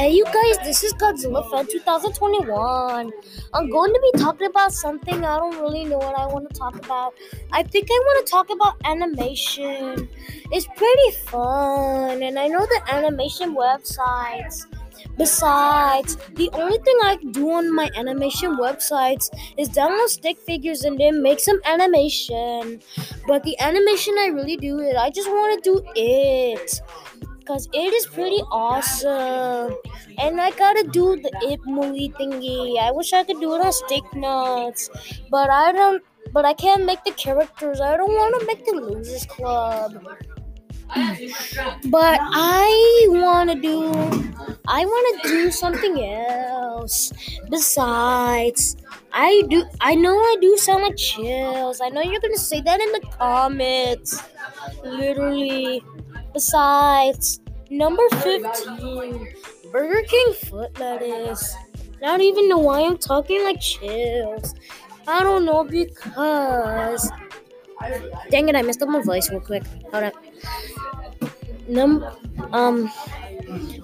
Hey, you guys, this is Godzilla Fan 2021. I'm going to be talking about something I don't really know what I want to talk about. I think I want to talk about animation. It's pretty fun, and I know the animation websites. Besides, the only thing I do on my animation websites is download stick figures and then make some animation. But the animation I really do it, I just want to do it because it is pretty awesome. And I gotta do the It movie thingy. I wish I could do it on Stick Nodes, but I don't. But I can't make the characters. I don't want to make the Losers Club. But I want to do. I want to do something else. Besides, I do. I know I do sound like chills. I know you're gonna say that in the comments. Literally. Besides, number 15, Burger King foot lettuce. I don't even know why I'm talking like chills. I don't know because. Dang it, I messed up my voice real quick. Hold up. Num um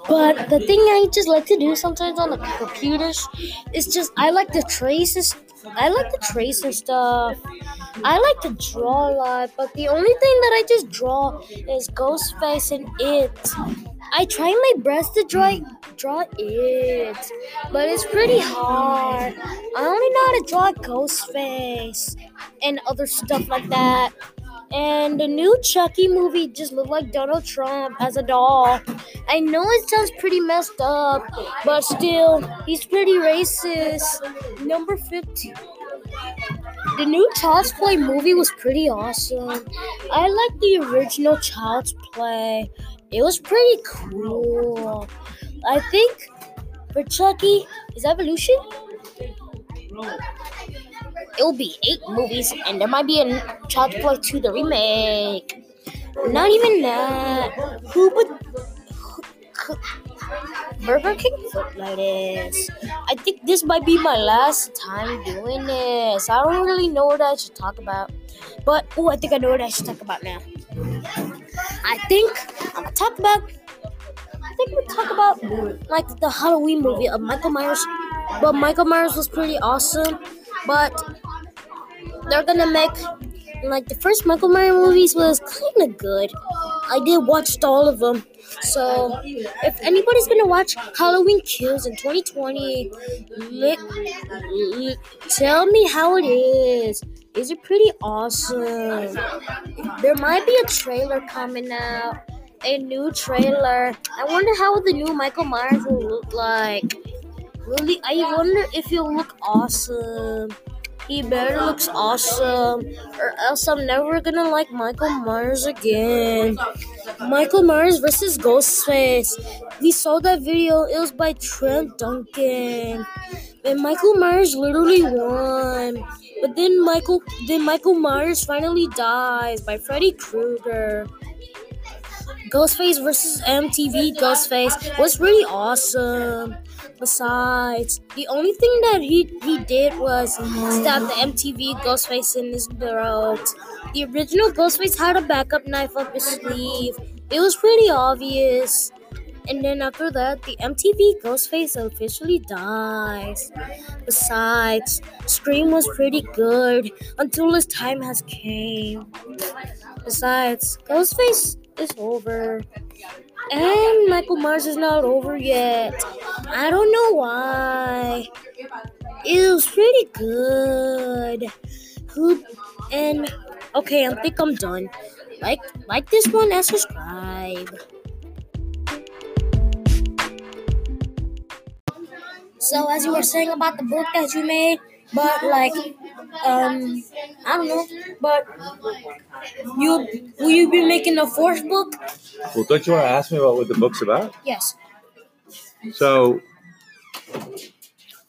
but the thing I just like to do sometimes on the computers is just I like to trace I like to trace and stuff. I like to draw a lot, but the only thing that I just draw is Ghostface and it. I try my best to draw draw it, but it's pretty hard. I only know how to draw Ghostface and other stuff like that. And the new Chucky movie just looked like Donald Trump as a doll. I know it sounds pretty messed up, but still, he's pretty racist. Number 15. The new Child's Play movie was pretty awesome. I like the original Child's Play. It was pretty cool. I think for Chucky, his evolution, it'll be eight movies, and there might be a Child's Play 2, the remake. Not even that. Who would. Burger King foot lettuce. I think this might be my last time doing this. I don't really know what I should talk about. But, oh, I think I know what I should talk about now. I think I'm gonna talk about. I think we'll talk about like the Halloween movie of Michael Myers. But Michael Myers was pretty awesome. But they're gonna make like the first Michael Myers movies was kind of good. I did watch all of them. So if anybody's gonna watch Halloween Kills in 2020, li- li- tell me how it is. Is it pretty awesome? There might be a trailer coming out. A new trailer. I wonder how the new Michael Myers will look like. Really, I wonder if he'll look awesome. He better looks awesome, or else I'm never gonna like Michael Myers again. Michael Myers versus Ghostface. We saw that video. It was by Trent Duncan, and Michael Myers literally won. But then Michael, then Michael Myers finally dies by Freddy Krueger. Ghostface versus MTV Ghostface was really awesome. Besides, the only thing that he, he did was stab the MTV Ghostface in his throat. The original Ghostface had a backup knife up his sleeve. It was pretty obvious. And then after that, the MTV Ghostface officially dies. Besides, Scream was pretty good until his time has came. Besides, Ghostface is over. And Michael Myers is not over yet. I don't know why. It was pretty good. Who and okay, I think I'm done. Like like this one and subscribe. So as you were saying about the book that you made, but like um I don't know, but you will you be making a fourth book? Well, don't you want to ask me about what the book's about? Yes. So,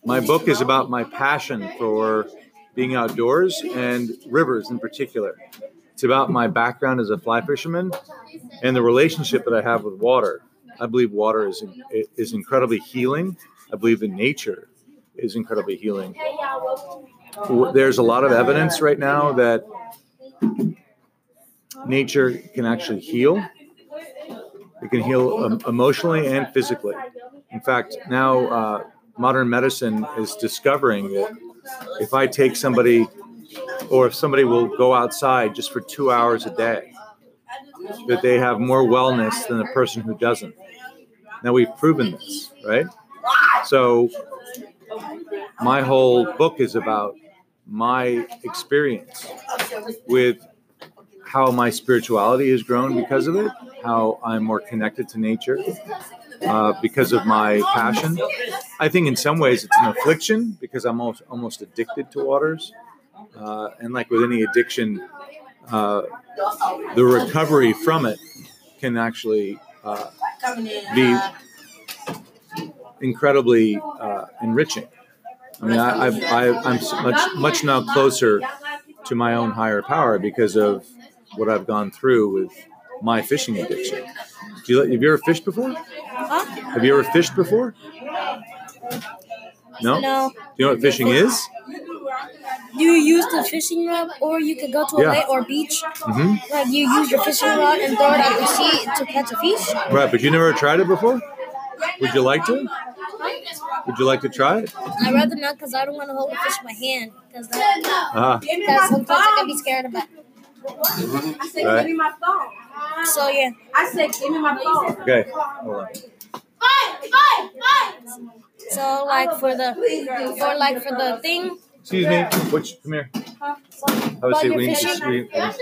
my book is about my passion for being outdoors and rivers in particular. It's about my background as a fly fisherman and the relationship that I have with water. I believe water is is incredibly healing. I believe in nature is incredibly healing. There's a lot of evidence right now that nature can actually heal. It can heal um, emotionally and physically. In fact, now uh, modern medicine is discovering that if I take somebody, or if somebody will go outside just for two hours a day, that they have more wellness than a person who doesn't. Now we've proven this, right? So my whole book is about my experience with how my spirituality has grown because of it, how I'm more connected to nature uh, because of my passion. I think in some ways it's an affliction because I'm almost, almost addicted to waters. Uh, and like with any addiction, uh, the recovery from it can actually uh, be incredibly uh, enriching. I mean, I, I, I, I'm much, much now closer to my own higher power because of what I've gone through with my fishing addiction. Do you, have you ever fished before? Huh? Have you ever fished before? No? No. Do you know what fishing is? You use the fishing rod, or you could go to a Yeah. lake or beach. hmm Like you use your fishing rod and throw it at the sea to catch a fish. Right, but you never tried it before? Would you like to? Would you like to try it? I'd rather not because I don't want to hold the fish in my hand because Ah, sometimes I can be scared of it. I said, Right. give me my phone. So yeah. I said, give me my phone. okay. Hold on. Fight, fight, fight. So like for the for like for the thing, Excuse me. Which, come here. I would About say we need to fishing? we- we- we- pause.